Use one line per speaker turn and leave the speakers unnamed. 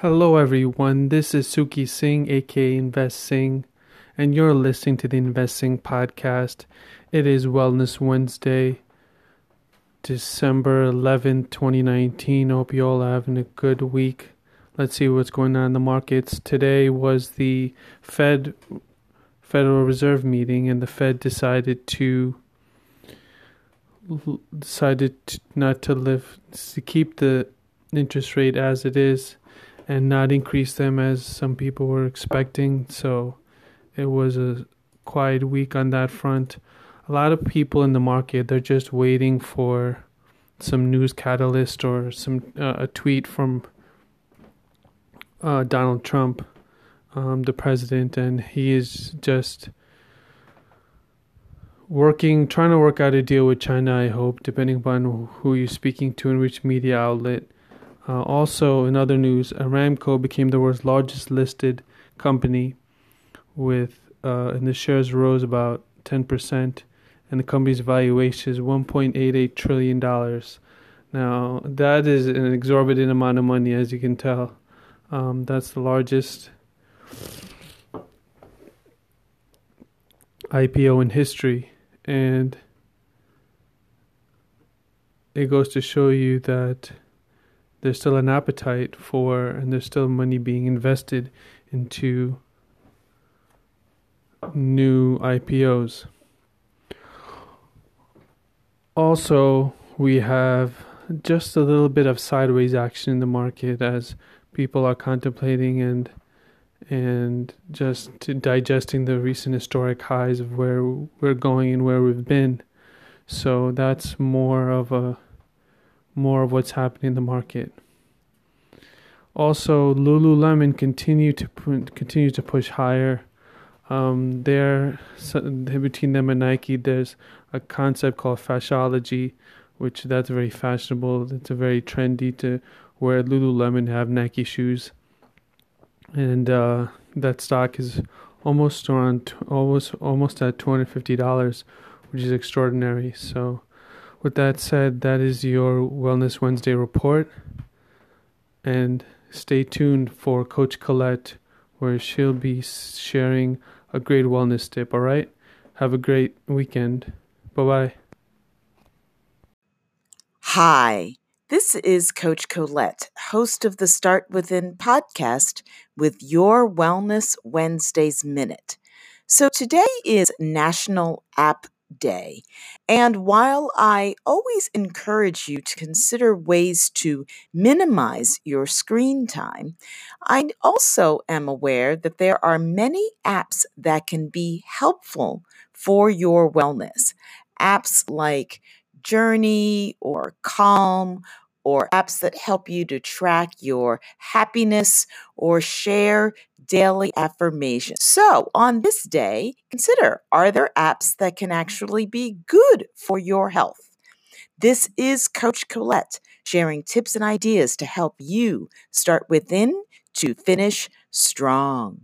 Hello, everyone. This is Suki Singh, aka Invest Singh, and you're listening to the Invest Singh podcast. It is Wellness Wednesday, December 11th, 2019. Hope you all are having a good week. Let's see what's going on in the markets. Today was the Fed Federal Reserve meeting, and the Fed decided to decided not to live to keep the interest rate as it is and not increase them as some people were expecting. So it was a quiet week on that front. A lot of people in the market they're just waiting for some news catalyst or some uh, a tweet from uh, Donald Trump, um, the president, and he is just working, trying to work out a deal with China. I hope, depending upon who you're speaking to and which media outlet. Uh, also, in other news, Aramco became the world's largest listed company, with uh, and the shares rose about ten percent, and the company's valuation is one point eight eight trillion dollars. Now, that is an exorbitant amount of money, as you can tell. Um, that's the largest IPO in history and it goes to show you that there's still an appetite for and there's still money being invested into new IPOs. Also, we have just a little bit of sideways action in the market as people are contemplating and and just digesting the recent historic highs of where we're going and where we've been. So that's more of a more of what's happening in the market. Also, Lululemon continue to continue to push higher. Um, there, between them and Nike, there's a concept called fashology, which that's very fashionable. It's a very trendy to wear Lululemon have Nike shoes and uh, that stock is almost around almost almost at two hundred fifty dollars, which is extraordinary. So, with that said, that is your Wellness Wednesday report, and stay tuned for Coach Colette, where she'll be sharing a great wellness tip. All right, have a great weekend. Bye bye.
Hi. This is Coach Colette, host of the Start Within podcast with your Wellness Wednesdays Minute. So today is National App Day. And while I always encourage you to consider ways to minimize your screen time, I also am aware that there are many apps that can be helpful for your wellness. Apps like Journey or Calm or apps that help you to track your happiness or share daily affirmations. So, on this day, consider are there apps that can actually be good for your health? This is Coach Colette sharing tips and ideas to help you start within to finish strong.